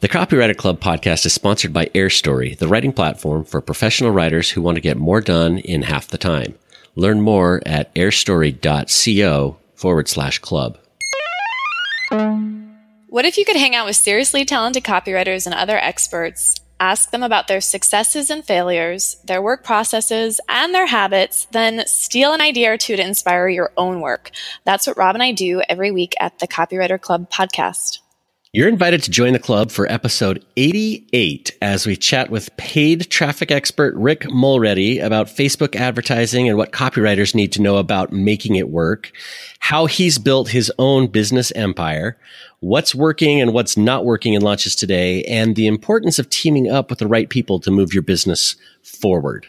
The Copywriter Club podcast is sponsored by AirStory, the writing platform for professional writers who want to get more done in half the time. Learn more at airstory.co forward slash club. What if you could hang out with seriously talented copywriters and other experts, ask them about their successes and failures, their work processes, and their habits, then steal an idea or two to inspire your own work? That's what Rob and I do every week at the Copywriter Club podcast. You're invited to join the club for episode 88 as we chat with paid traffic expert Rick Mulready about Facebook advertising and what copywriters need to know about making it work, how he's built his own business empire, what's working and what's not working in launches today, and the importance of teaming up with the right people to move your business forward.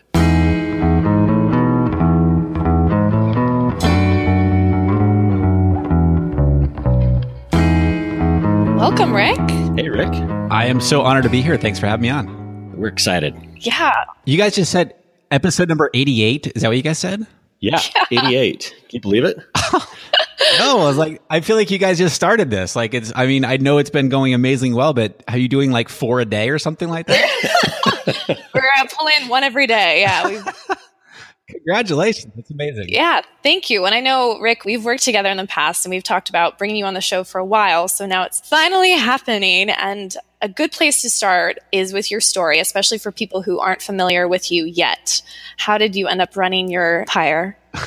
Welcome, Rick. Hey, Rick. I am so honored to be here. Thanks for having me on. We're excited. Yeah. You guys just said episode number 88. Is that what you guys said? Yeah, 88. Can you believe it? no, I was like, I feel like you guys just started this. Like, it's, I mean, I know it's been going amazingly well, but are you doing like four a day or something like that? We're uh, pulling one every day. Yeah. We've, Congratulations. That's amazing. yeah. Thank you. And I know, Rick, we've worked together in the past and we've talked about bringing you on the show for a while. So now it's finally happening. And a good place to start is with your story, especially for people who aren't familiar with you yet. How did you end up running your pyre?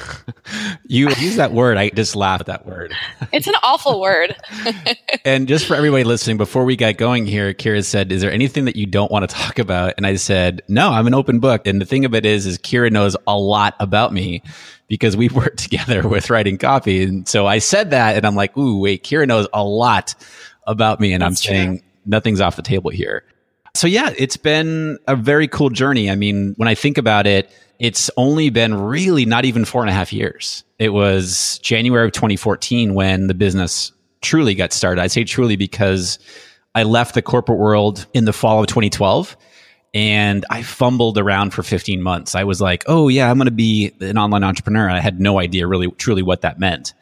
You use that word. I just laugh at that word. It's an awful word. And just for everybody listening, before we got going here, Kira said, "Is there anything that you don't want to talk about?" And I said, "No, I'm an open book." And the thing of it is, is Kira knows a lot about me because we've worked together with writing copy. And so I said that, and I'm like, "Ooh, wait, Kira knows a lot about me," and I'm true. saying nothing's off the table here. So yeah, it's been a very cool journey. I mean, when I think about it, it's only been really not even four and a half years. It was January of 2014 when the business truly got started. I say truly because I left the corporate world in the fall of 2012 and I fumbled around for 15 months. I was like, oh yeah, I'm going to be an online entrepreneur. I had no idea really truly what that meant.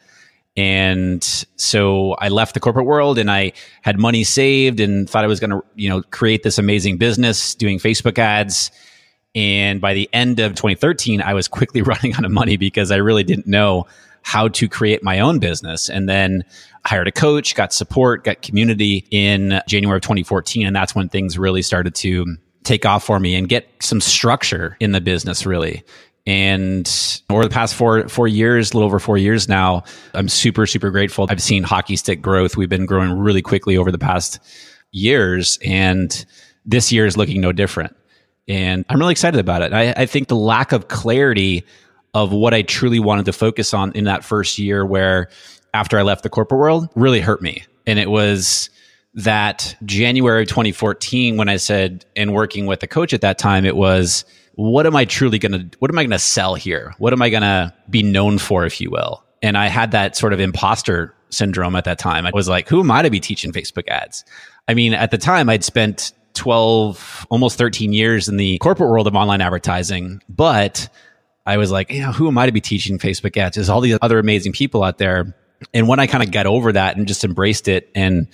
And so I left the corporate world and I had money saved and thought I was going to, you know, create this amazing business doing Facebook ads. And by the end of 2013, I was quickly running out of money because I really didn't know how to create my own business. And then hired a coach, got support, got community in January of 2014. And that's when things really started to take off for me and get some structure in the business, really. And over the past four four years, a little over four years now, I'm super super grateful. I've seen hockey stick growth. We've been growing really quickly over the past years, and this year is looking no different. And I'm really excited about it. I, I think the lack of clarity of what I truly wanted to focus on in that first year, where after I left the corporate world, really hurt me. And it was that January of 2014 when I said, and working with a coach at that time, it was, what am I truly going to, what am I going to sell here? What am I going to be known for, if you will? And I had that sort of imposter syndrome at that time. I was like, who am I to be teaching Facebook ads? I mean, at the time I'd spent 12, almost 13 years in the corporate world of online advertising, but I was like, who am I to be teaching Facebook ads? There's all these other amazing people out there. And when I kind of got over that and just embraced it and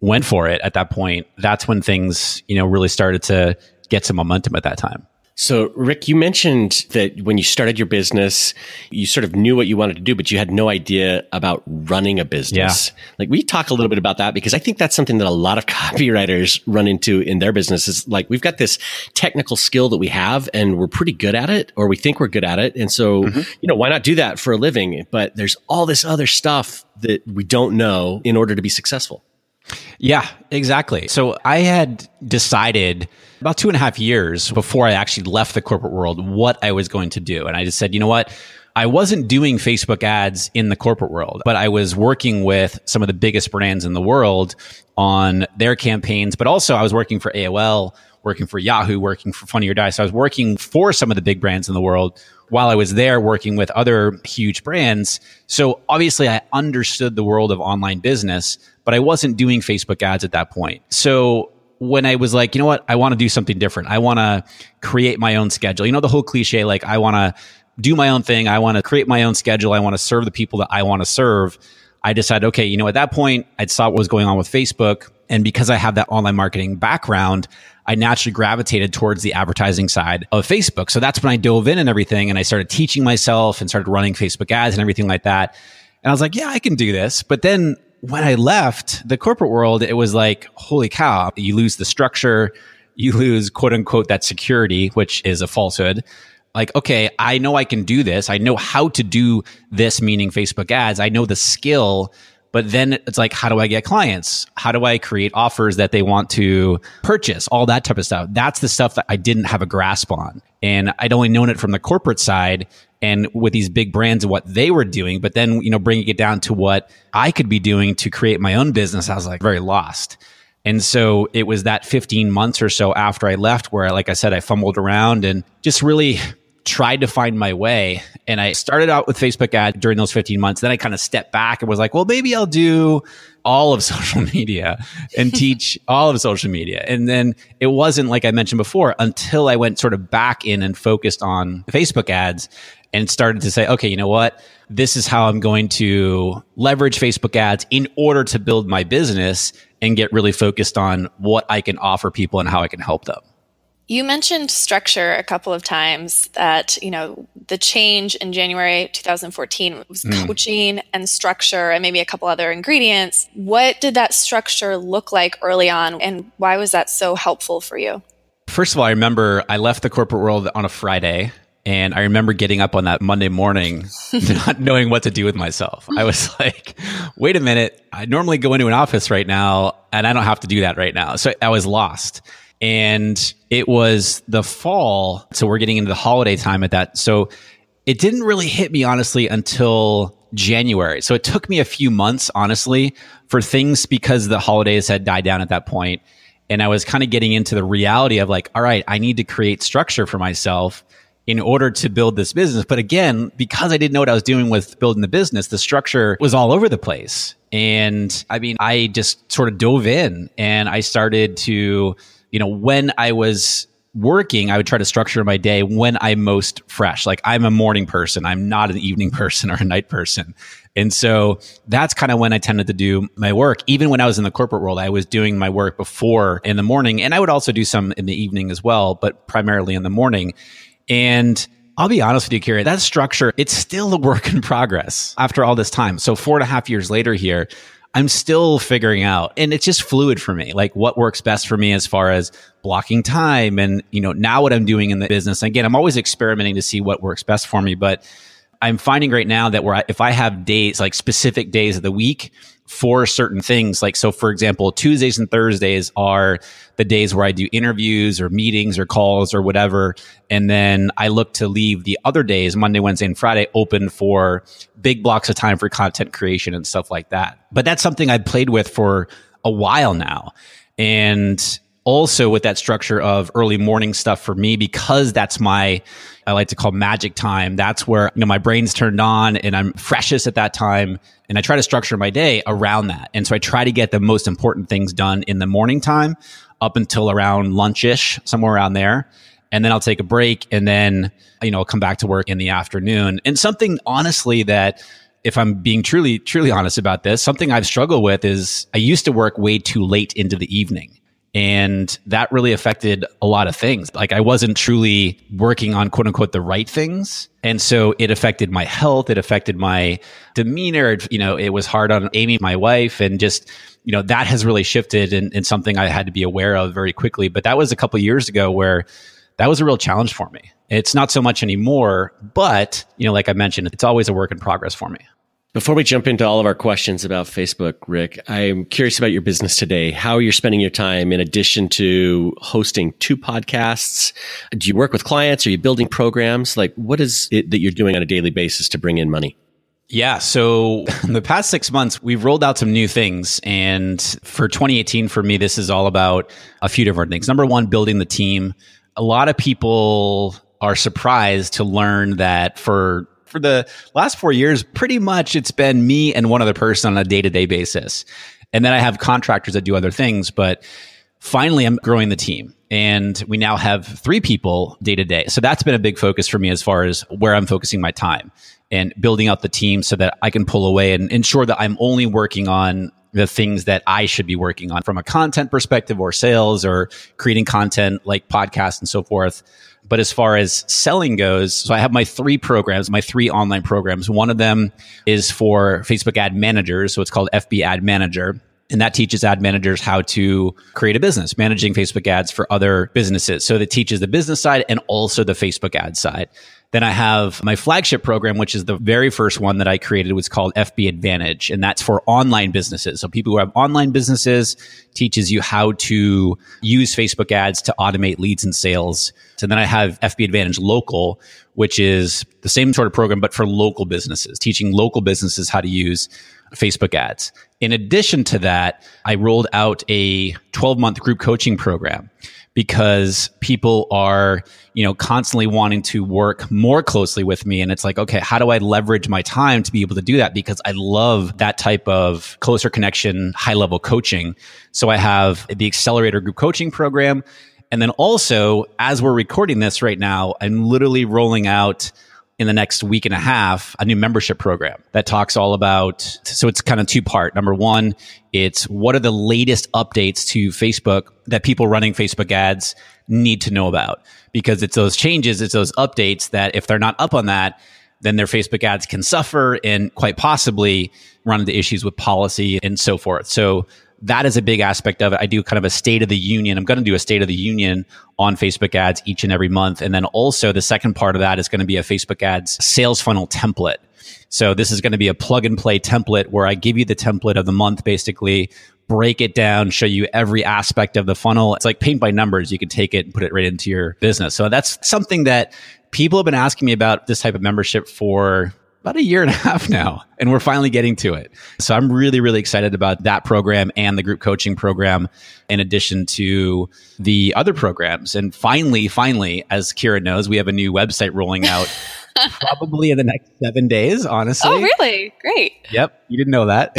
went for it at that point, that's when things, you know, really started to get some momentum at that time. So, Rick, you mentioned that when you started your business, you sort of knew what you wanted to do, but you had no idea about running a business. Yeah. Like, we talk a little bit about that because I think that's something that a lot of copywriters run into in their business is like, we've got this technical skill that we have and we're pretty good at it, or we think we're good at it. And so, mm-hmm. you know, why not do that for a living? But there's all this other stuff that we don't know in order to be successful. Yeah, exactly. So I had decided about two and a half years before I actually left the corporate world what I was going to do. And I just said, you know what? I wasn't doing Facebook ads in the corporate world, but I was working with some of the biggest brands in the world on their campaigns, but also I was working for AOL, working for Yahoo, working for Funny or Die. So I was working for some of the big brands in the world while I was there working with other huge brands. So obviously I understood the world of online business, but I wasn't doing Facebook ads at that point. So when I was like, you know what, I want to do something different. I want to create my own schedule. You know, the whole cliche, like I want to do my own thing. I want to create my own schedule. I want to serve the people that I want to serve. I decided, okay, you know, at that point, I saw what was going on with Facebook And because I have that online marketing background, I naturally gravitated towards the advertising side of Facebook. So that's when I dove in and everything and I started teaching myself and started running Facebook ads and everything like that. And I was like, yeah, I can do this. But then when I left the corporate world, it was like, holy cow, you lose the structure, you lose quote unquote that security, which is a falsehood. Like, okay, I know I can do this. I know how to do this, meaning Facebook ads. I know the skill but then it's like, how do I get clients? How do I create offers that they want to purchase? All that type of stuff. That's the stuff that I didn't have a grasp on. And I'd only known it from the corporate side and with these big brands and what they were doing. But then, you know, bringing it down to what I could be doing to create my own business, I was like very lost. And so it was that 15 months or so after I left where, like I said, I fumbled around and just really tried to find my way. And I started out with Facebook ad during those 15 months. Then I kind of stepped back and was like, well, maybe I'll do all of social media and teach all of social media. And then it wasn't like I mentioned before until I went sort of back in and focused on Facebook ads and started to say, okay, you know what? This is how I'm going to leverage Facebook ads in order to build my business and get really focused on what I can offer people and how I can help them. You mentioned structure a couple of times that, you know, the change in January 2014 was mm. coaching and structure and maybe a couple other ingredients. What did that structure look like early on and why was that so helpful for you? First of all, I remember I left the corporate world on a Friday and I remember getting up on that Monday morning, not knowing what to do with myself. I was like, wait a minute. I normally go into an office right now and I don't have to do that right now. So I was lost and it was the fall. So we're getting into the holiday time at that. So it didn't really hit me honestly until January. So it took me a few months, honestly, for things because the holidays had died down at that. And I was kind of getting into the reality of like, all right, I need to create structure for myself in order to build this business. But again, because I didn't know what I was doing with building the business, the structure was all over the place. And I mean, I just sort of dove in and I started to you know, when I was working, I would try to structure my day when I'm most fresh. Like I'm a morning person. I'm not an evening person or a night person. And so that's kind of when I tended to do my work. Even when I was in the corporate world, I was doing my work before in the morning and I would also do some in the evening as well, but primarily in the morning. And I'll be honest with you, Kira, that structure, it's still a work in progress after all this time. So four and a half years later here, I'm still figuring out and it's just fluid for me, like what works best for me as far as blocking time and, you know, now what I'm doing in the business. Again, I'm always experimenting to see what works best for me, but I'm finding right now that where I, if I have days, like specific days of the week for certain things. Like, so for example, Tuesdays and Thursdays are the days where I do interviews or meetings or calls or whatever. And then I look to leave the other days, Monday, Wednesday, and Friday, open for big blocks of time for content creation and stuff like that. But that's something I've played with for a while now. And also with that structure of early morning stuff for me because that's my I like to call magic time. That's where you know my brain's turned on and I'm freshest at that time and I try to structure my day around that. And so I try to get the most important things done in the morning time up until around lunchish, somewhere around there. And then I'll take a break and then you know I'll come back to work in the afternoon. And something honestly that if I'm being truly truly honest about this, something I've struggled with is I used to work way too late into the evening. And that really affected a lot of things. Like I wasn't truly working on quote unquote the right things. And so it affected my health. It affected my demeanor. You know, it was hard on Amy, my wife, and just, you know, that has really shifted and, and something I had to be aware of very quickly. But that was a couple years ago where that was a real challenge for me. It's not so much anymore, but, you know, like I mentioned, it's always a work in progress for me. Before we jump into all of our questions about Facebook, Rick, I'm curious about your business today, how you're spending your time in addition to hosting two podcasts. Do you work with clients? Are you building programs? Like, what is it that you're doing on a daily basis to bring in money? Yeah. So in the past six months, we've rolled out some new things. And for 2018, for me, this is all about a few different things. Number one, building the team. A lot of people are surprised to learn that for for the last four years, pretty much it's been me and one other person on a day to day basis. And then I have contractors that do other things, but finally I'm growing the team. and we now have three people day to day. So that's been a big focus for me as far as where I'm focusing my time and building out the team so that I can pull away and ensure that I'm only working on the things that I should be working on from a content perspective or sales or creating content like podcasts and so forth. But as far as selling goes, so I have my three programs, my three online programs. One of them is for Facebook ad managers. So it's called FB Ad Manager. And that teaches ad managers how to create a business, managing Facebook ads for other businesses. So that teaches the business side and also the Facebook ad side. Then I have my flagship program, which is the very first one that I created was called FB Advantage. And that's for online businesses. So people who have online businesses teaches you how to use Facebook ads to automate leads and sales. So then I have FB Advantage Local, which is the same sort of program, but for local businesses, teaching local businesses how to use Facebook ads. In addition to that, I rolled out a 12 month group coaching program because people are, you know, constantly wanting to work more closely with me. And it's like, okay, how do I leverage my time to be able to do that? Because I love that type of closer connection, high level coaching. So I have the accelerator group coaching program. And then also, as we're recording this right now, I'm literally rolling out in the next week and a half a new membership program that talks all about so it's kind of two part number one it's what are the latest updates to facebook that people running facebook ads need to know about? Because it's those changes it's those updates that if they're not up on that then their facebook ads can suffer and quite possibly run into issues with policy and so forth. So that is a big aspect of it. I do kind of a state of the union. I'm going to do a state of the union on Facebook ads each and every month. And then also the second part of that is going to be a Facebook ads sales funnel template. So this is going to be a plug and play template where I give you the template of the month, basically break it down, show you every aspect of the funnel. It's like paint by numbers. You can take it and put it right into your business. So that's something that people have been asking me about this type of membership for about a year and a half now, and we're finally getting to it. So I'm really, really excited about that program and the group coaching program, in addition to the other programs. And finally, finally, as Kira knows, we have a new website rolling out. probably in the next seven days, honestly. Oh, really? Great. Yep. You didn't know that.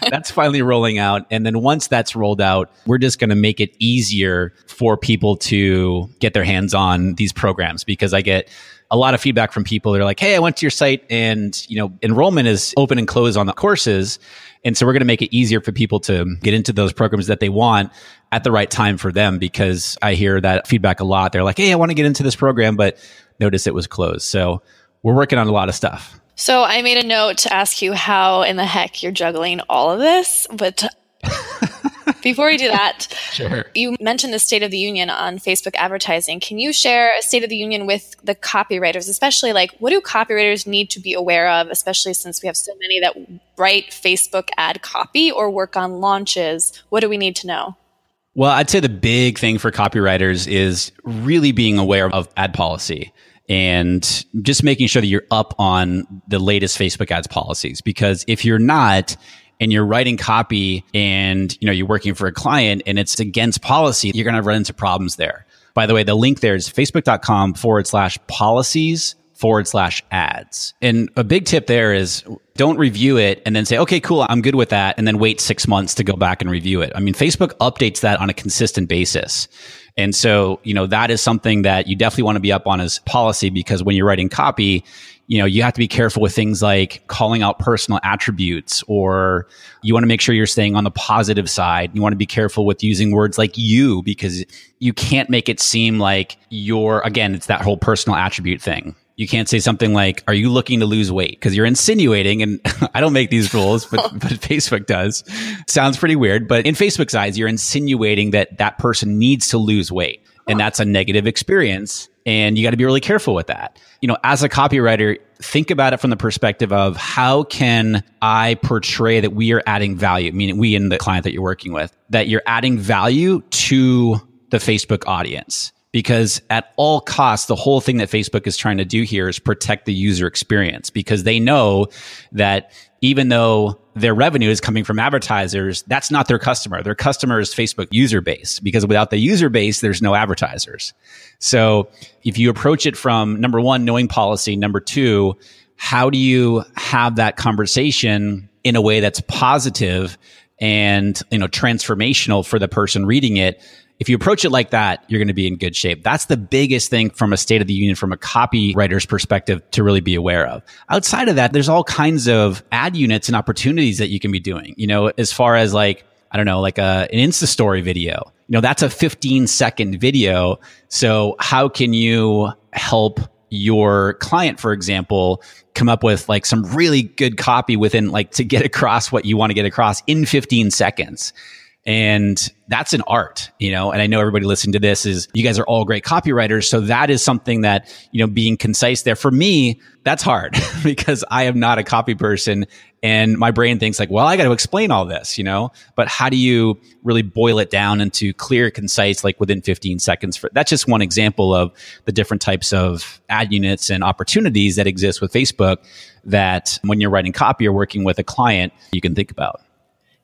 that's finally rolling out. And then once that's rolled out, we're just going to make it easier for people to get their hands on these programs because I get a lot of feedback from people. They're like, "Hey, I went to your site, and you know, enrollment is open and closed on the courses." And so we're going to make it easier for people to get into those programs that they want at the right time for them because I hear that feedback a lot. They're like, Hey, I want to get into this program, but notice it was closed. So we're working on a lot of stuff. So I made a note to ask you how in the heck you're juggling all of this, but before we do that, sure. you mentioned the State of the Union on Facebook advertising. Can you share a State of the Union with the copywriters, especially like what do copywriters need to be aware of, especially since we have so many that write Facebook ad copy or work on launches? What do we need to know? Well, I'd say the big thing for copywriters is really being aware of ad policy and just making sure that you're up on the latest Facebook ads policies. Because if you're not, and you're writing copy and you know you're working for a client and it's against policy, you're going to run into problems there. By the way, the link there is facebook.com forward slash policies forward slash ads. And a big tip there is don't review it and then say, okay, cool, I'm good with that. And then wait six months to go back and review it. I mean, Facebook updates that on a consistent basis. And so, you know, that is something that you definitely want to be up on as policy because when you're writing copy, you know, you have to be careful with things like calling out personal attributes or you want to make sure you're staying on the positive side. You want to be careful with using words like you because you can't make it seem like you're, again, it's that whole personal attribute thing. You can't say something like, Are you looking to lose weight? Because you're insinuating, and I don't make these rules, but, but Facebook does. Sounds pretty weird. But in Facebook's eyes, you're insinuating that that person needs to lose weight. And that's a negative experience. And you got to be really careful with that. You know, as a copywriter, think about it from the perspective of how can I portray that we are adding value, meaning we and the client that you're working with, that you're adding value to the Facebook audience. Because at all costs, the whole thing that Facebook is trying to do here is protect the user experience because they know that even though their revenue is coming from advertisers, that's not their customer. Their customer is Facebook user base because without the user base, there's no advertisers. So if you approach it from number one, knowing policy, number two, how do you have that conversation in a way that's positive and, you know, transformational for the person reading it? If you approach it like that, you're going to be in good shape. That's the biggest thing from a state of the union, from a copywriter's perspective to really be aware of. Outside of that, there's all kinds of ad units and opportunities that you can be doing, you know, as far as like, I don't know, like a, an Insta story video. You know, that's a 15 second video. So how can you help your client, for example, come up with like some really good copy within like to get across what you want to get across in 15 seconds? And that's an art, you know, and I know everybody listening to this is you guys are all great copywriters. So that is something that, you know, being concise there for me, that's hard because I am not a copy person and my brain thinks like, well, I got to explain all this, you know, but how do you really boil it down into clear, concise, like within 15 seconds for that's just one example of the different types of ad units and opportunities that exist with Facebook that when you're writing copy or working with a client, you can think about.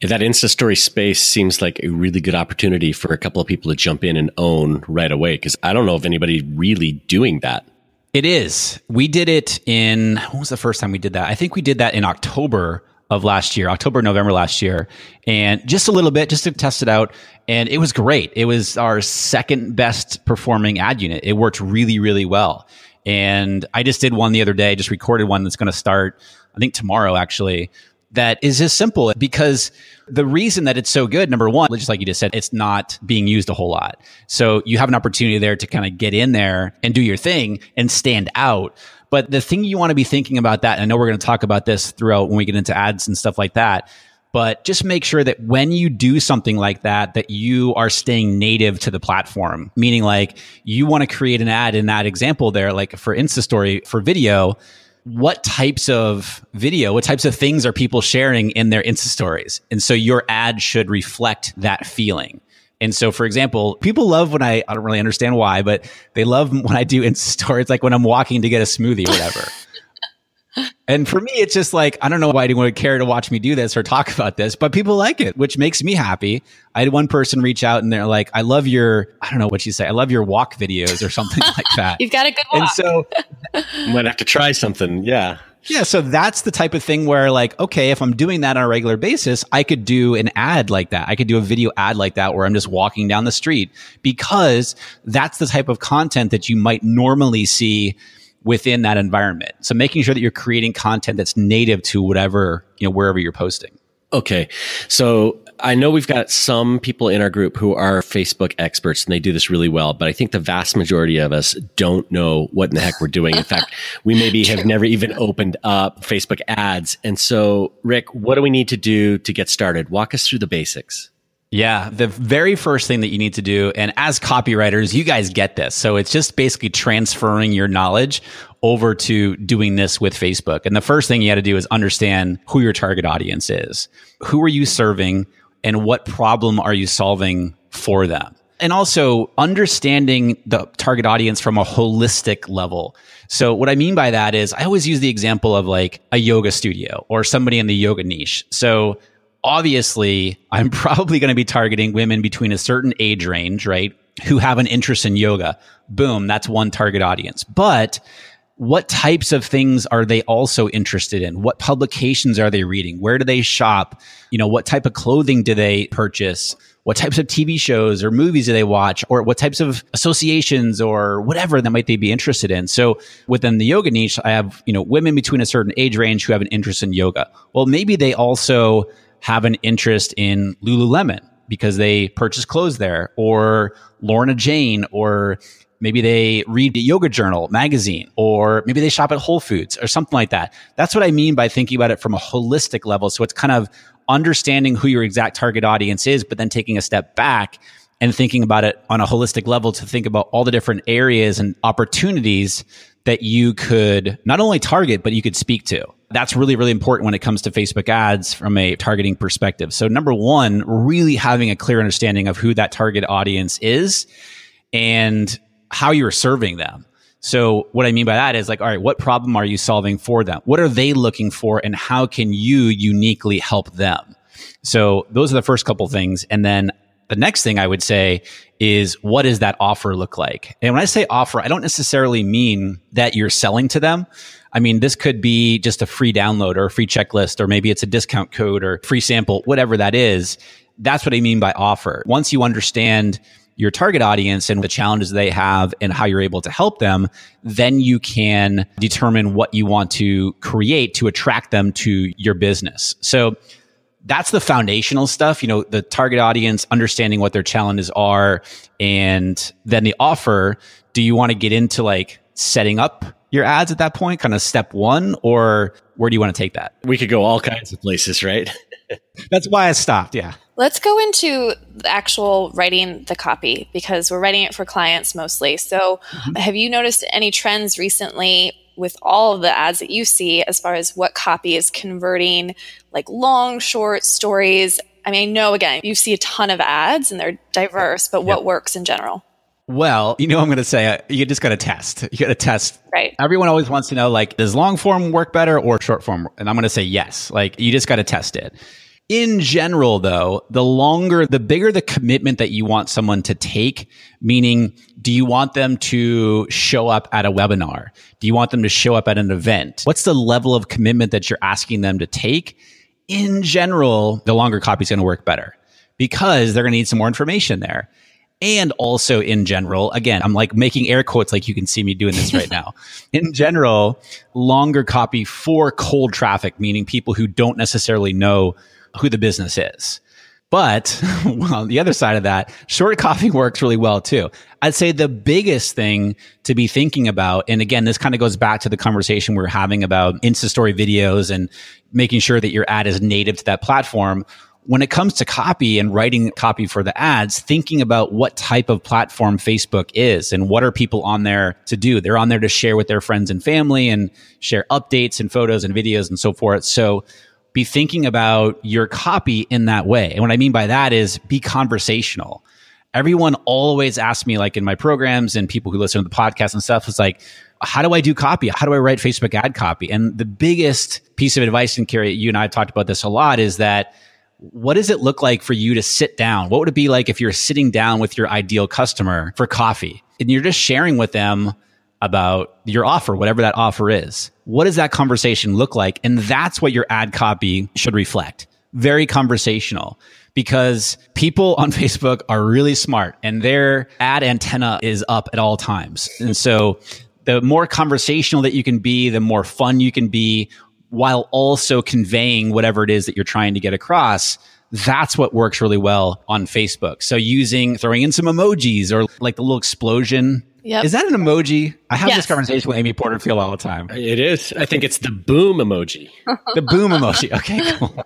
That Insta story space seems like a really good opportunity for a couple of people to jump in and own right away because I don't know if anybody really doing that. It is. We did it in, when was the first time we did that? I think we did that in October of last year, October, November last year, and just a little bit just to test it out. And it was great. It was our second best performing ad unit. It worked really, really well. And I just did one the other day, just recorded one that's going to start, I think tomorrow actually, that is as simple because the reason that it's so good, number one, just like you just said, it's not being used a whole lot. So you have an opportunity there to kind of get in there and do your thing and stand out. But the thing you want to be thinking about that, I know we're going to talk about this throughout when we get into ads and stuff like that, but just make sure that when you do something like that, that you are staying native to the platform, meaning like you want to create an ad in that example there, like for Insta story for video what types of video, what types of things are people sharing in their Insta stories? And so your ad should reflect that feeling. And so, for example, people love when I, I don't really understand why, but they love when I do Insta stories, like when I'm walking to get a smoothie or whatever. And for me, it's just like, I don't know why anyone would care to watch me do this or talk about this, but people like it, which makes me happy. I had one person reach out and they're like, I love your, I don't know what you say, I love your walk videos or something like that. You've got a good walk. And so, might have to try something. Yeah. Yeah, so that's the type of thing where like, okay, if I'm doing that on a regular basis, I could do an ad like that. I could do a video ad like that where I'm just walking down the street because that's the type of content that you might normally see within that environment. So making sure that you're creating content that's native to whatever, you know, wherever you're posting. Okay. So I know we've got some people in our group who are Facebook experts and they do this really well, but I think the vast majority of us don't know what in the heck we're doing. In fact, we maybe have never even opened up Facebook ads. And so, Rick, what do we need to do to get started? Walk us through the basics. Yeah, the very first thing that you need to do, and as copywriters, you guys get this. So it's just basically transferring your knowledge over to doing this with Facebook. And the first thing you got to do is understand who your target audience is. Who are you serving and what problem are you solving for them? And also understanding the target audience from a holistic level. So what I mean by that is I always use the example of like a yoga studio or somebody in the yoga niche. So obviously I'm probably going to be targeting women between a certain age range, right? Who have an interest in yoga. Boom, that's one target audience. But what types of things are they also interested in? What publications are they reading? Where do they shop? You know, what type of clothing do they purchase? What types of TV shows or movies do they watch? Or what types of associations or whatever that might they be interested in? So within the yoga niche, I have, you know, women between a certain age range who have an interest in yoga. Well, maybe they also have an interest in Lululemon because they purchase clothes there or Lorna Jane or maybe they read the yoga journal magazine or maybe they shop at Whole Foods or something like that. That's what I mean by thinking about it from a holistic level. So it's kind of understanding who your exact target audience is, but then taking a step back and thinking about it on a holistic level to think about all the different areas and opportunities that you could not only target, but you could speak to. That's really, really important when it comes to Facebook ads from a targeting perspective. So number one, really having a clear understanding of who that target audience is and how you're serving them. So what I mean by that is like, all right, what problem are you solving for them? What are they looking for and how can you uniquely help them? So those are the first couple things. And then the next thing I would say is what does that offer look like? And when I say offer, I don't necessarily mean that you're selling to them. I mean, this could be just a free download or a free checklist, or maybe it's a discount code or free sample, whatever that is. That's what I mean by offer. Once you understand your target audience and the challenges they have and how you're able to help them, then you can determine what you want to create to attract them to your business. So that's the foundational stuff, you know, the target audience, understanding what their challenges are, and then the offer. Do you want to get into like setting up your ads at that point, kind of step one, or where do you want to take that? We could go all kinds of places, right? That's why I stopped. Yeah. Let's go into the actual writing the copy because we're writing it for clients mostly. So, mm-hmm. have you noticed any trends recently with all of the ads that you see as far as what copy is converting, like long, short stories? I mean, I know again, you see a ton of ads and they're diverse, but what works in general? Well, you know, I'm going to say uh, you just got to test. You got to test. Right. Everyone always wants to know, like, does long form work better or short form? And I'm going to say yes. Like, you just got to test it. In general, though, the longer, the bigger the commitment that you want someone to take, meaning, do you want them to show up at a webinar? Do you want them to show up at an event? What's the level of commitment that you're asking them to take? In general, the longer copy is going to work better because they're going to need some more information there and also in general, again, I'm like making air quotes like you can see me doing this right now. In general, longer copy for cold traffic, meaning people who don't necessarily know who the business is. But well, the other side of that, short copy works really well too. I'd say the biggest thing to be thinking about, and again, this kind of goes back to the conversation we are having about Insta story videos and making sure that your ad is native to that platform when it comes to copy and writing copy for the ads, thinking about what type of platform Facebook is and what are people on there to do. They're on there to share with their friends and family and share updates and photos and videos and so forth. So be thinking about your copy in that way. And what I mean by that is be conversational. Everyone always asks me, like in my programs and people who listen to the podcast and stuff, is like, how do I do copy? How do I write Facebook ad copy? And the biggest piece of advice, and Kira, you and I have talked about this a lot, is that what does it look like for you to sit down? What would it be like if you're sitting down with your ideal customer for coffee and you're just sharing with them about your offer, whatever that offer is? What does that conversation look like? And that's what your ad copy should reflect. Very conversational because people on Facebook are really smart and their ad antenna is up at all times. And so the more conversational that you can be, the more fun you can be, while also conveying whatever it is that you're trying to get across. That's what works really well on Facebook. So using, throwing in some emojis or like the little explosion. Yep. Is that an emoji? I have yes. this conversation with Amy Porterfield all the time. It is. I think it's the boom emoji. the boom emoji. Okay, cool.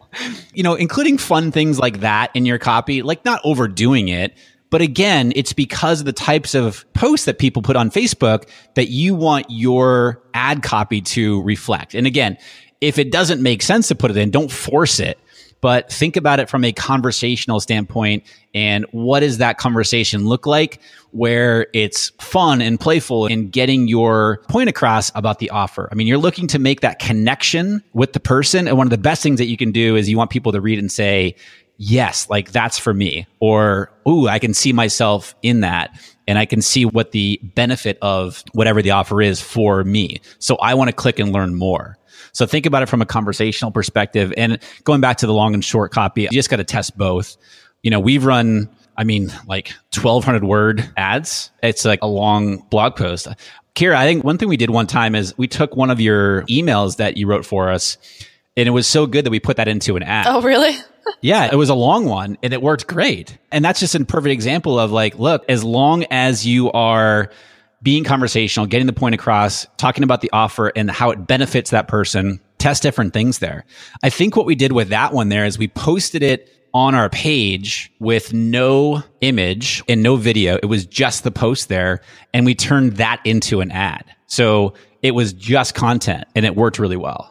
You know, including fun things like that in your copy, like not overdoing it, but again, it's because of the types of posts that people put on Facebook that you want your ad copy to reflect. And again, if it doesn't make sense to put it in, don't force it. But think about it from a conversational standpoint and what does that conversation look like where it's fun and playful and getting your point across about the offer. I mean, you're looking to make that connection with the person. And one of the best things that you can do is you want people to read and say, yes, like that's for me. Or, ooh, I can see myself in that. And I can see what the benefit of whatever the offer is for me. So I want to click and learn more. So think about it from a conversational perspective. And going back to the long and short copy, you just got to test both. You know, we've run, I mean, like 1200 word ads. It's like a long blog post. Kira, I think one thing we did one time is we took one of your emails that you wrote for us and it was so good that we put that into an ad. Oh, really? yeah, it was a long one and it worked great. And that's just a perfect example of like, look, as long as you are being conversational, getting the point across, talking about the offer and how it benefits that person, test different things there. I think what we did with that one there is we posted it on our page with no image and no video. It was just the post there and we turned that into an ad. So it was just content and it worked really well.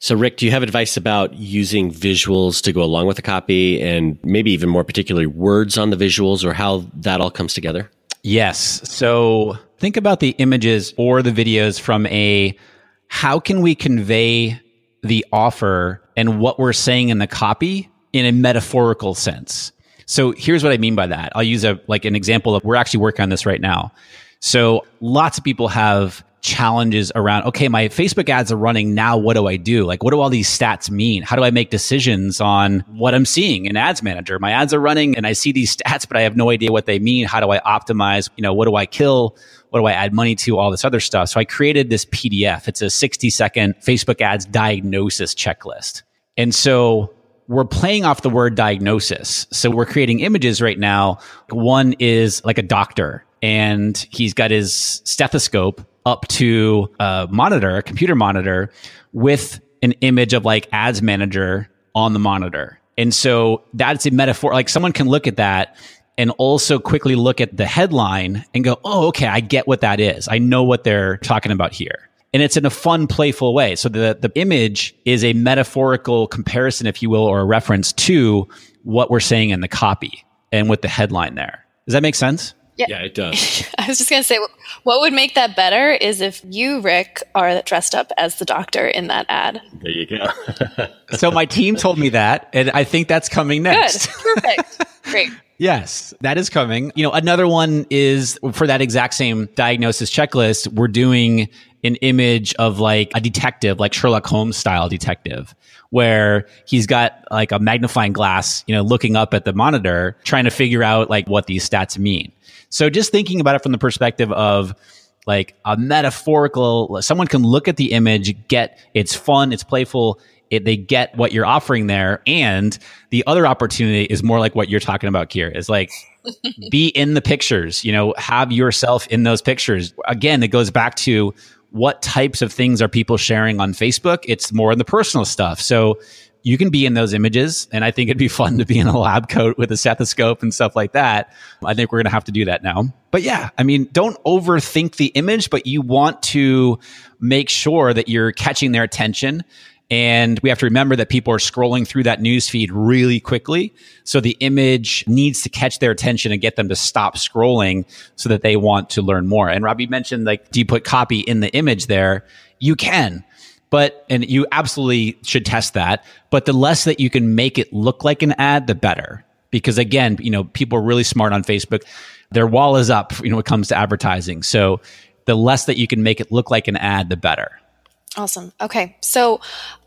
So, Rick, do you have advice about using visuals to go along with the copy and maybe even more particularly words on the visuals or how that all comes together? Yes. So think about the images or the videos from a how can we convey the offer and what we're saying in the copy in a metaphorical sense. So here's what I mean by that. I'll use a like an example of we're actually working on this right now. So lots of people have challenges around okay my facebook ads are running now what do i do? Like what do all these stats mean? How do i make decisions on what i'm seeing in ads manager? My ads are running and i see these stats but i have no idea what they mean. How do i optimize? You know what do i kill? What do i add money to? All this other stuff. So i created this pdf it's a 60 second facebook ads diagnosis checklist. And so we're playing off the word diagnosis. So we're creating images right now. One is like a doctor and he's got his stethoscope up to a monitor, a computer monitor with an image of like ads manager on the monitor. And so that's a metaphor. Like someone can look at that and also quickly look at the headline and go, Oh, okay. I get what that is. I know what they're talking about here. And it's in a fun, playful way. So the, the image is a metaphorical comparison, if you will, or a reference to what we're saying in the copy and with the headline there. Does that make sense? Yeah, yeah it does. I was just going to say, what would make that better is if you, Rick, are dressed up as the doctor in that ad. There you go. so my team told me that, and I think that's coming next. Good. Perfect. Great. Yes, that is coming. You know, another one is for that exact same diagnosis checklist, we're doing an image of like a detective, like Sherlock Holmes style detective, where he's got like a magnifying glass, you know, looking up at the monitor, trying to figure out like what these stats mean. So just thinking about it from the perspective of like a metaphorical, someone can look at the image, get it's fun, it's playful, it, they get what you're offering there. And the other opportunity is more like what you're talking about here is like be in the pictures, you know, have yourself in those pictures. Again, it goes back to what types of things are people sharing on Facebook? It's more in the personal stuff. So you can be in those images. And I think it'd be fun to be in a lab coat with a stethoscope and stuff like that. I think we're going to have to do that now. But yeah, I mean, don't overthink the image, but you want to make sure that you're catching their attention and we have to remember that people are scrolling through that news feed really quickly. So the image needs to catch their attention and get them to stop scrolling so that they want to learn more. And Robbie mentioned like, do you put copy in the image there? You can. But, and you absolutely should test that. But the less that you can make it look like an ad, the better. Because again, you know, people are really smart on Facebook. Their wall is up, you know, when it comes to advertising. So the less that you can make it look like an ad, the better. Awesome. Okay. So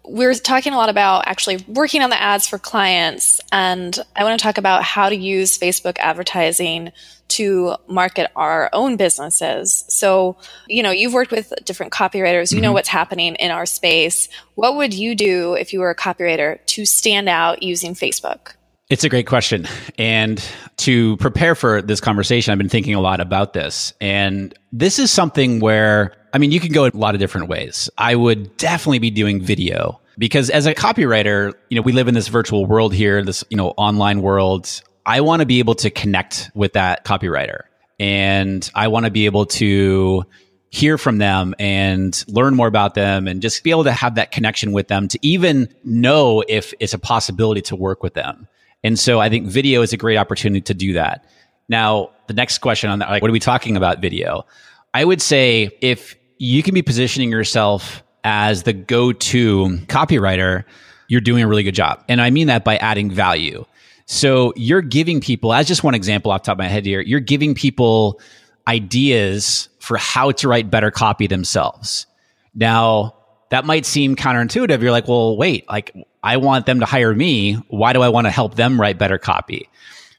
we're talking a lot about actually working on the ads for clients. And I want to talk about how to use Facebook advertising to market our own businesses. So, you know, you've worked with different copywriters, you mm-hmm. know what's happening in our space. What would you do if you were a copywriter to stand out using Facebook? It's a great question. And to prepare for this conversation, I've been thinking a lot about this. And this is something where, I mean, you can go in a lot of different ways. I would definitely be doing video because as a copywriter, you know, we live in this virtual world here, this, you know, online world. I want to be able to connect with that copywriter and I want to be able to hear from them and learn more about them and just be able to have that connection with them to even know if it's a possibility to work with them. And so I think video is a great opportunity to do that. Now, the next question on that, like, what are we talking about video? I would say if you can be positioning yourself as the go-to copywriter, you're doing a really good job. And I mean that by adding value. So you're giving people, as just one example off top of my head here, you're giving people ideas for how to write better copy themselves. Now, that might seem counterintuitive. You're like, well, wait, like I want them to hire me. Why do I want to help them write better copy?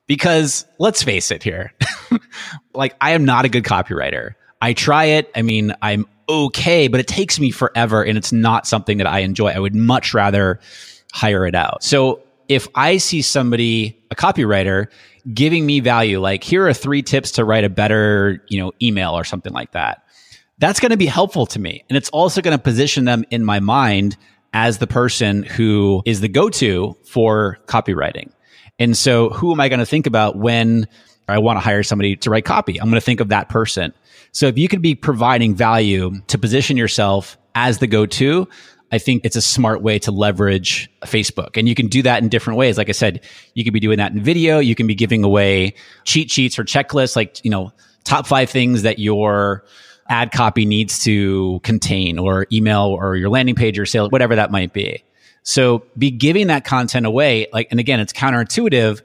Because let's face it here. like I am not a good copywriter. I try it. I mean, I'm okay, but it takes me forever and it's not something that I enjoy. I would much rather hire it out. So if I see somebody, a copywriter, giving me value, like here are three tips to write a better, you know, email or something like that, that's going to be helpful to me. And it's also going to position them in my mind as the person who is the go-to for copywriting. And so who am I going to think about when I want to hire somebody to write copy? I'm going to think of that person. So if you could be providing value to position yourself as the go-to, I think it's a smart way to leverage Facebook. And you can do that in different ways. Like I said, you could be doing that in video. You can be giving away cheat sheets or checklists, like, you know, top five things that your ad copy needs to contain or email or your landing page or sale, whatever that might be. So be giving that content away. Like, and again, it's counterintuitive,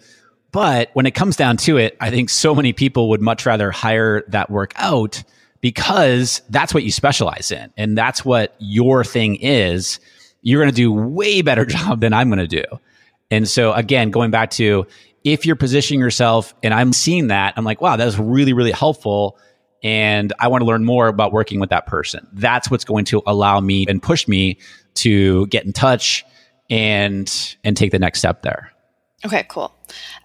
but when it comes down to it, I think so many people would much rather hire that work out because that's what you specialize in and that's what your thing is. You're going to do way better job than I'm going to do. And so again, going back to if you're positioning yourself and I'm seeing that, I'm like, wow, that was really, really helpful. And I want to learn more about working with that person. That's what's going to allow me and push me to get in touch and and take the next step there. Okay, cool.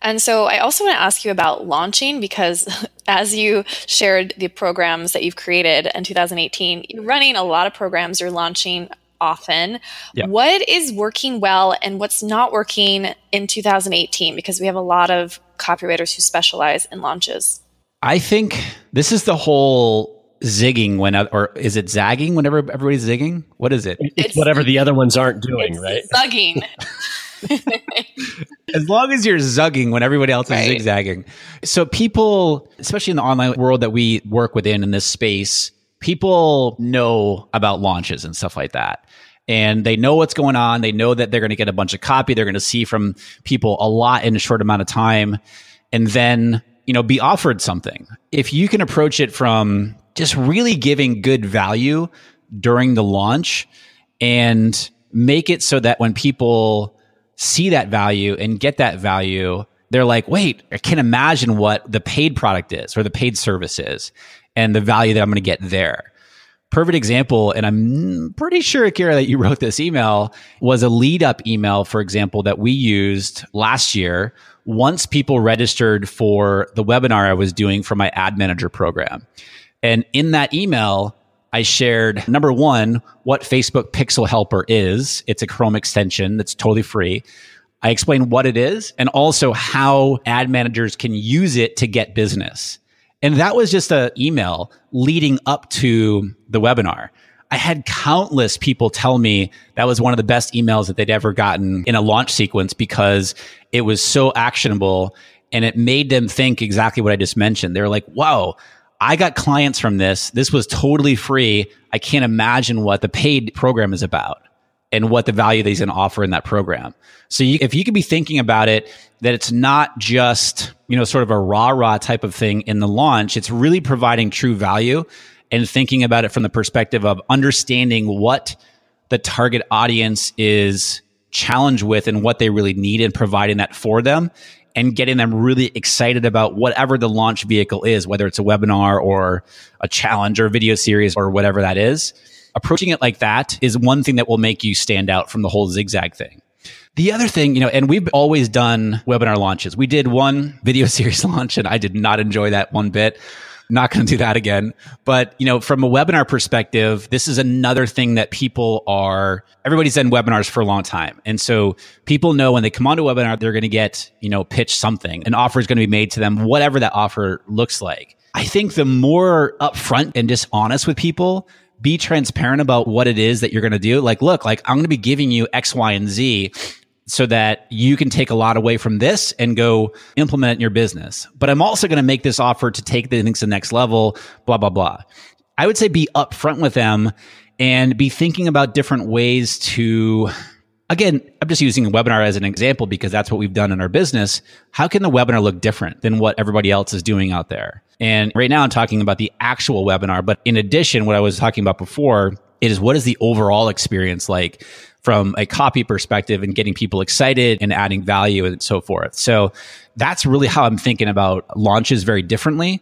And so I also want to ask you about launching because as you shared the programs that you've created in 2018, you're running a lot of programs, you're launching often. Yep. What is working well and what's not working in 2018? Because we have a lot of copywriters who specialize in launches. I think this is the whole zigging when or is it zagging whenever everybody's zigging? What is it? It's, it's whatever the other ones aren't doing, right? Zugging. as long as you're zugging when everybody else is zigzagging. So people, especially in the online world that we work within in this space, people know about launches and stuff like that. And they know what's going on. They know that they're going to get a bunch of copy. They're going to see from people a lot in a short amount of time. And then, you know, be offered something. If you can approach it from just really giving good value during the launch and make it so that when people see that value and get that value, they're like, wait, I can't imagine what the paid product is or the paid service is and the value that I'm going to get there. Perfect example, and I'm pretty sure, Kira, that you wrote this email was a lead up email, for example, that we used last year once people registered for the webinar I was doing for my ad manager program. And in that email, I shared number one, what Facebook Pixel Helper is. It's a Chrome extension that's totally free. I explained what it is and also how ad managers can use it to get business. And that was just an email leading up to the webinar. I had countless people tell me that was one of the best emails that they'd ever gotten in a launch sequence because it was so actionable and it made them think exactly what I just mentioned. They're like, wow, I got clients from this. This was totally free. I can't imagine what the paid program is about and what the value that he's going to offer in that program. So you, if you could be thinking about it, that it's not just, you know, sort of a rah rah type of thing in the launch. It's really providing true value and thinking about it from the perspective of understanding what the target audience is challenged with and what they really need and providing that for them and getting them really excited about whatever the launch vehicle is, whether it's a webinar or a challenge or video series or whatever that is. Approaching it like that is one thing that will make you stand out from the whole zigzag thing. The other thing, you know, and we've always done webinar launches. We did one video series launch and I did not enjoy that one bit. Not going to do that again. But, you know, from a webinar perspective, this is another thing that people are, everybody's done webinars for a long time. And so people know when they come onto a webinar, they're going to get, you know, pitch something. An offer is going to be made to them, whatever that offer looks like. I think the more upfront and just honest with people, be transparent about what it is that you're going to do. Like, look, like I'm going to be giving you X, Y, and Z so that you can take a lot away from this and go implement in your business. But I'm also going to make this offer to take things to the next level, blah, blah, blah. I would say be upfront with them and be thinking about different ways to, again, I'm just using a webinar as an example because that's what we've done in our business. How can the webinar look different than what everybody else is doing out there? And right now I'm talking about the actual webinar. But in addition, what I was talking about before is what is the overall experience like? From a copy perspective and getting people excited and adding value and so forth. So that's really how I'm thinking about launches very differently.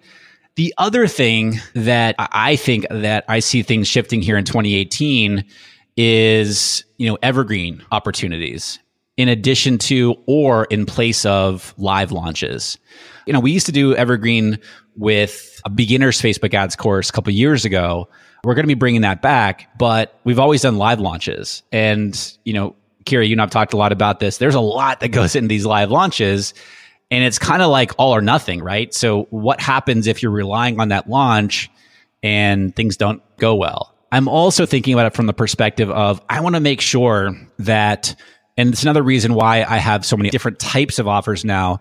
The other thing that I think that I see things shifting here in 2018 is, you know, evergreen opportunities in addition to or in place of live launches. You know, we used to do evergreen with a beginner's Facebook ads course a couple years ago we're going to be bringing that back, but we've always done live launches. And, you know, Kira, you and I've talked a lot about this. There's a lot that goes into these live launches. And it's kind of like all or nothing, right? So, what happens if you're relying on that launch and things don't go well? I'm also thinking about it from the perspective of I want to make sure that, and it's another reason why I have so many different types of offers now,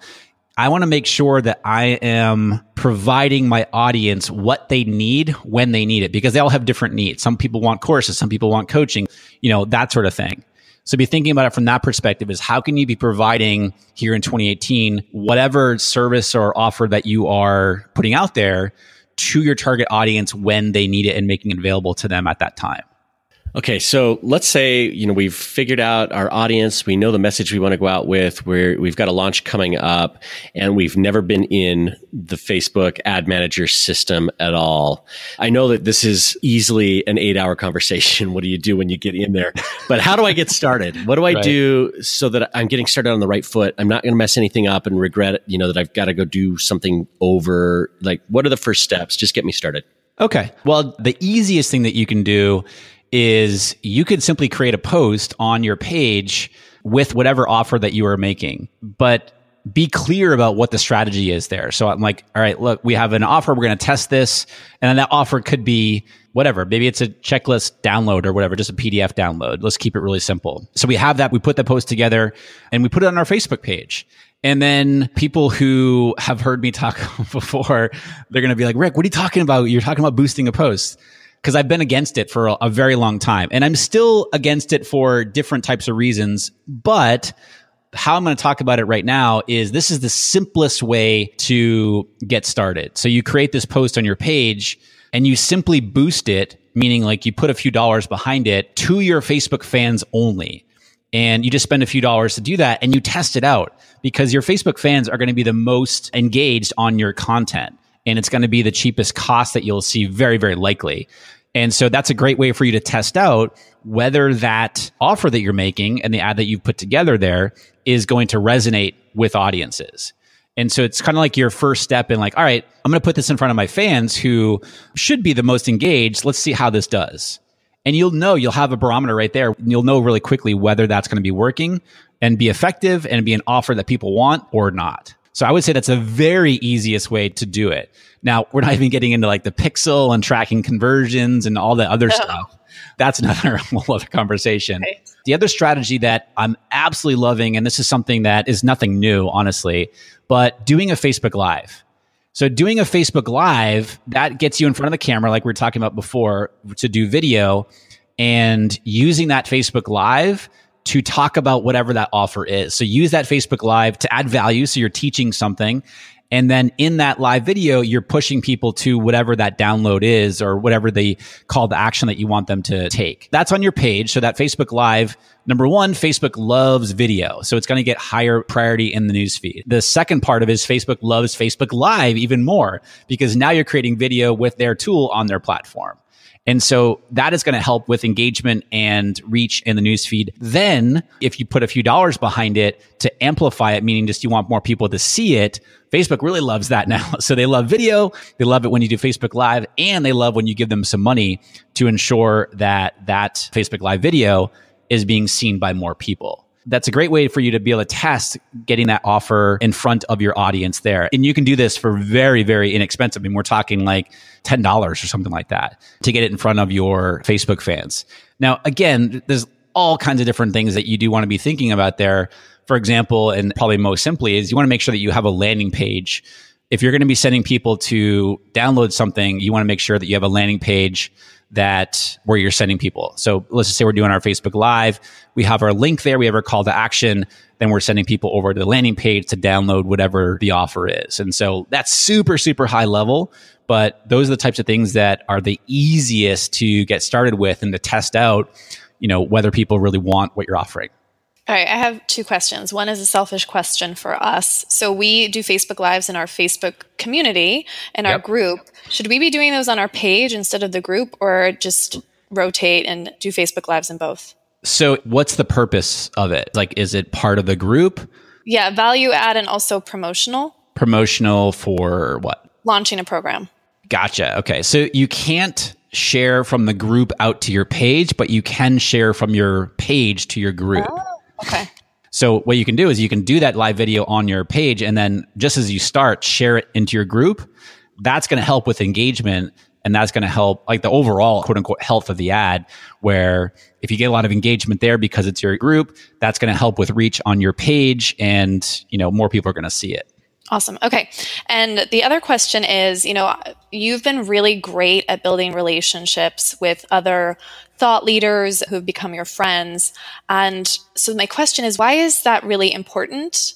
I want to make sure that I am providing my audience what they need when they need it because they all have different needs. Some people want courses, some people want coaching, you know, that sort of thing. So be thinking about it from that perspective is how can you be providing here in 2018 whatever service or offer that you are putting out there to your target audience when they need it and making it available to them at that time. Okay, so let's say you know we've figured out our audience, we know the message we want to go out with. Where we've got a launch coming up, and we've never been in the Facebook Ad Manager system at all. I know that this is easily an eight-hour conversation. What do you do when you get in there? But how do I get started? What do I right. do so that I'm getting started on the right foot? I'm not going to mess anything up and regret, you know, that I've got to go do something over. Like, what are the first steps? Just get me started. Okay. Well, the easiest thing that you can do is you could simply create a post on your page with whatever offer that you are making, but be clear about what the strategy is there. So I'm like, all right, look, we have an offer. We're going to test this. And then that offer could be whatever. Maybe it's a checklist download or whatever, just a PDF download. Let's keep it really simple. So we have that. We put the post together and we put it on our Facebook page. And then people who have heard me talk before, they're going to be like, Rick, what are you talking about? You're talking about boosting a post because I've been against it for a, a very long time. And I'm still against it for different types of reasons. But how I'm going to talk about it right now is this is the simplest way to get started. So you create this post on your page and you simply boost it, meaning like you put a few dollars behind it to your Facebook fans only. And you just spend a few dollars to do that and you test it out because your Facebook fans are going to be the most engaged on your content and it's going to be the cheapest cost that you'll see very, very likely. And so that's a great way for you to test out whether that offer that you're making and the ad that you've put together there is going to resonate with audiences. And so it's kind of like your first step in like, all right, I'm going to put this in front of my fans who should be the most engaged. Let's see how this does. And you'll know, you'll have a barometer right there. And You'll know really quickly whether that's going to be working and be effective and be an offer that people want or not. So I would say that's a very easiest way to do it. Now, we're not even getting into like the pixel and tracking conversions and all the other stuff. That's another whole other conversation. Right. The other strategy that I'm absolutely loving, and this is something that is nothing new, honestly, but doing a Facebook Live. So doing a Facebook Live, that gets you in front of the camera, like we were talking about before, to do video and using that Facebook Live to talk about whatever that offer is. So use that Facebook Live to add value. So you're teaching something. And then in that live video, you're pushing people to whatever that download is or whatever the call to action that you want them to take. That's on your page. So that Facebook Live, number one, Facebook loves video. So it's going to get higher priority in the newsfeed. The second part of it is Facebook loves Facebook Live even more because now you're creating video with their tool on their platform. And so that is going to help with engagement and reach in the newsfeed. Then, if you put a few dollars behind it to amplify it, meaning just you want more people to see it, Facebook really loves that now. So they love video. They love it when you do Facebook Live and they love when you give them some money to ensure that that Facebook Live video is being seen by more people that's a great way for you to be able to test getting that offer in front of your audience there. And you can do this for very, very inexpensive. I mean, we're talking like $10 or something like that to get it in front of your Facebook fans. Now, again, there's all kinds of different things that you do want to be thinking about there. For example, and probably most simply is you want to make sure that you have a landing page. If you're going to be sending people to download something, you want to make sure that you have a landing page that where you're sending people. So let's just say we're doing our Facebook Live. We have our link there. We have our call to action. Then we're sending people over to the landing page to download whatever the offer is. And so that's super, super high level. But those are the types of things that are the easiest to get started with and to test out, you know, whether people really want what you're offering. All right, I have two questions. One is a selfish question for us. So we do Facebook Lives in our Facebook community in yep. our group. Should we be doing those on our page instead of the group or just rotate and do Facebook Lives in both? So what's the purpose of it? Like is it part of the group? Yeah, value add and also promotional. Promotional for what? Launching a program. Gotcha. Okay. So you can't share from the group out to your page, but you can share from your page to your group. Oh. Okay. So what you can do is you can do that live video on your page and then just as you start, share it into your group. That's going to help with engagement and that's going to help like the overall quote unquote health of the ad where if you get a lot of engagement there because it's your group, that's going to help with reach on your page and, you know, more people are going to see it. Awesome. Okay. And the other question is, you know, you've been really great at building relationships with other thought leaders who have become your friends. And so my question is, why is that really important?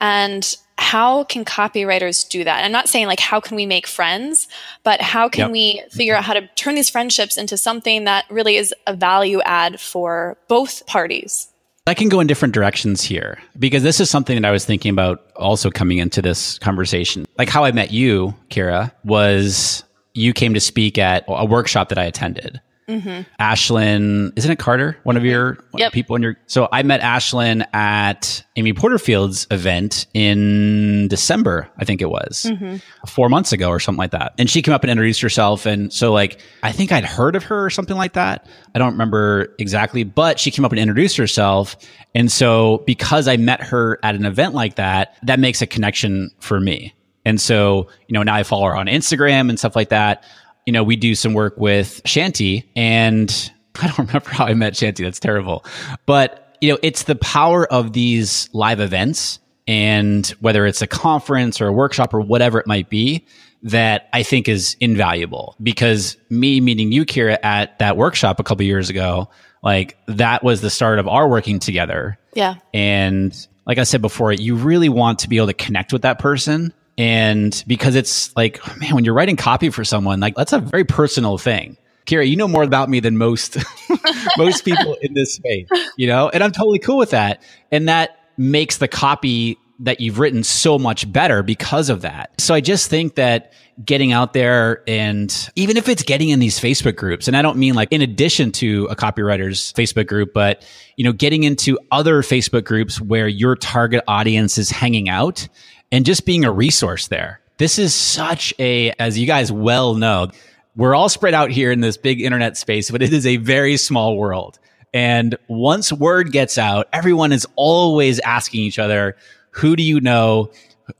And how can copywriters do that? I'm not saying like how can we make friends, but how can yep. we figure out how to turn these friendships into something that really is a value add for both parties? I can go in different directions here because this is something that I was thinking about also coming into this conversation. Like how I met you, Kira, was you came to speak at a workshop that I attended. Mm-hmm. Ashlyn, isn't it Carter? One of your yep. people in your. So I met Ashlyn at Amy Porterfield's event in December, I think it was mm-hmm. four months ago or something like that. And she came up and introduced herself. And so, like, I think I'd heard of her or something like that. I don't remember exactly, but she came up and introduced herself. And so, because I met her at an event like that, that makes a connection for me. And so, you know, now I follow her on Instagram and stuff like that you know, we do some work with Shanti and I don't remember how I met Shanti. That's terrible. But, you know, it's the power of these live events and whether it's a conference or a workshop or whatever it might be that I think is invaluable because me meeting you, Kira, at that workshop a couple years ago, like that was the start of our working together. Yeah. And like I said before, you really want to be able to connect with that person and because it's like, oh, man, when you're writing copy for someone, like that's a very personal thing. Kira, you know more about me than most most people in this space, you know, and I'm totally cool with that. And that makes the copy that you've written so much better because of that. So I just think that getting out there and even if it's getting in these Facebook groups, and I don't mean like in addition to a copywriter's Facebook group, but you know, getting into other Facebook groups where your target audience is hanging out and just being a resource there. This is such a, as you guys well know, we're all spread out here in this big internet space, but it is a very small world. And once word gets out, everyone is always asking each other, who do you know?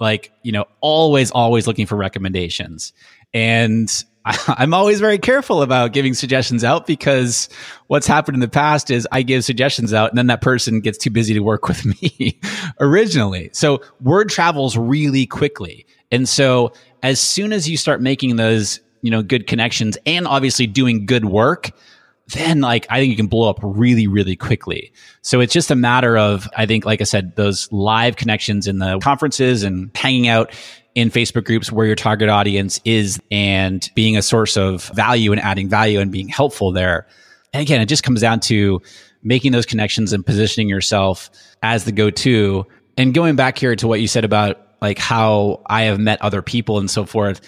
Like, you know, always, always looking for recommendations. And I'm always very careful about giving suggestions out because what's happened in the past is I give suggestions out and then that person gets too busy to work with me originally. So word travels really quickly. And so as soon as you start making those, you know, good connections and obviously doing good work, then like I think you can blow up really, really quickly. So it's just a matter of, I think, like I said, those live connections in the conferences and hanging out in Facebook groups where your target audience is and being a source of value and adding value and being helpful there. And again, it just comes down to making those connections and positioning yourself as the go-to. And going back here to what you said about like how I have met other people and so forth,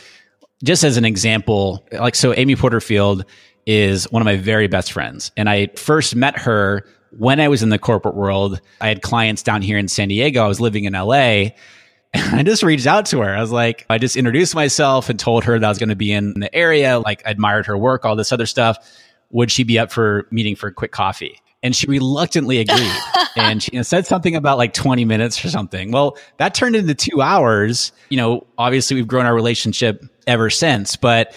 just as an example, like so Amy Porterfield is one of my very best friends. And I first met her when I was in the corporate world. I had clients down here in San Diego. I was living in LA I just reached out to her. I was like, I just introduced myself and told her that I was going to be in the area, like admired her work, all this other stuff. Would she be up for meeting for a quick coffee? And she reluctantly agreed. and she you know, said something about like 20 minutes or something. Well, that turned into two hours. You know, obviously we've grown our relationship ever since, but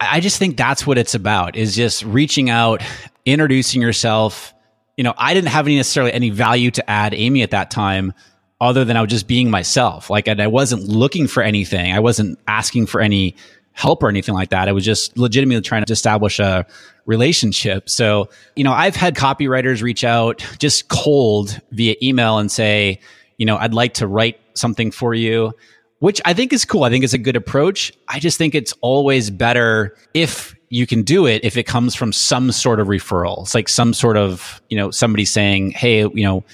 I just think that's what it's about is just reaching out, introducing yourself. You know, I didn't have any necessarily any value to add Amy at that time other than I was just being myself. Like, I wasn't looking for anything. I wasn't asking for any help or anything like that. I was just legitimately trying to establish a relationship. So, you know, I've had copywriters reach out just cold via email and say, you know, I'd like to write something for you, which I think is cool. I think it's a good approach. I just think it's always better if you can do it if it comes from some sort of referral. It's like some sort of, you know, somebody saying, Hey, you know,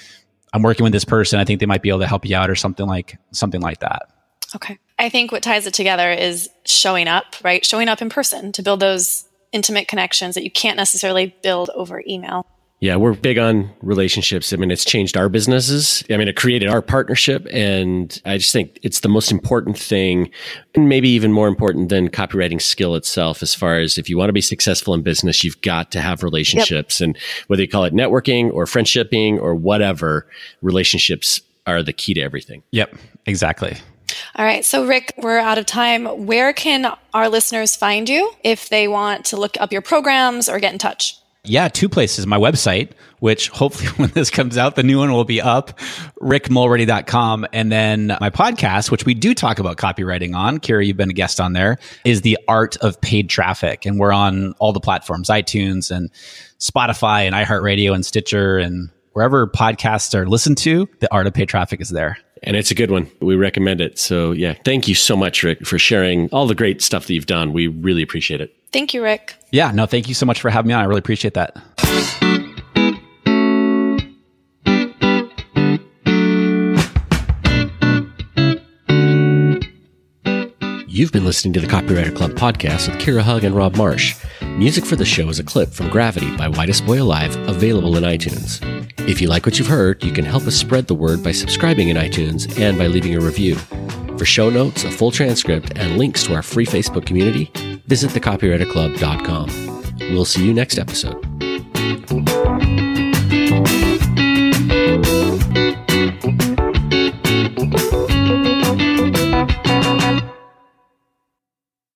I'm working with this person. I think they might be able to help you out or something like something like that. Okay. I think what ties it together is showing up, right? Showing up in person to build those intimate connections that you can't necessarily build over email. Yeah, we're big on relationships. I mean, it's changed our businesses. I mean, it created our partnership. And I just think it's the most important thing, and maybe even more important than copywriting skill itself, as far as if you want to be successful in business, you've got to have relationships. Yep. And whether you call it networking or friendshipping or whatever, relationships are the key to everything. Yep, exactly. All right. So, Rick, we're out of time. Where can our listeners find you if they want to look up your programs or get in touch? Yeah, two places. My website, which hopefully when this comes out, the new one will be up, rickmulready.com. And then my podcast, which we do talk about copywriting on. Kira, you've been a guest on there, is The Art of Paid Traffic. And we're on all the platforms, iTunes and Spotify and iHeartRadio and Stitcher and wherever podcasts are listened to, The Art of Paid Traffic is there. and it's a good one. We recommend it. So, yeah, thank you so much, Rick, for sharing all the great stuff that you've done. We really appreciate it. Thank you, Rick. Yeah, no, thank you so much for having me on. I really appreciate that. You've been listening to the Copywriter Club podcast with Kira Hug and Rob Marsh. Music for the show is a clip from Gravity by Whitest Boy Alive, available in iTunes. If you like what you've heard, you can help us spread the word by subscribing in iTunes and by leaving a review. For show notes, a full transcript, and links to our free Facebook community, visit thecopywriterclub.com. We'll see you next episode.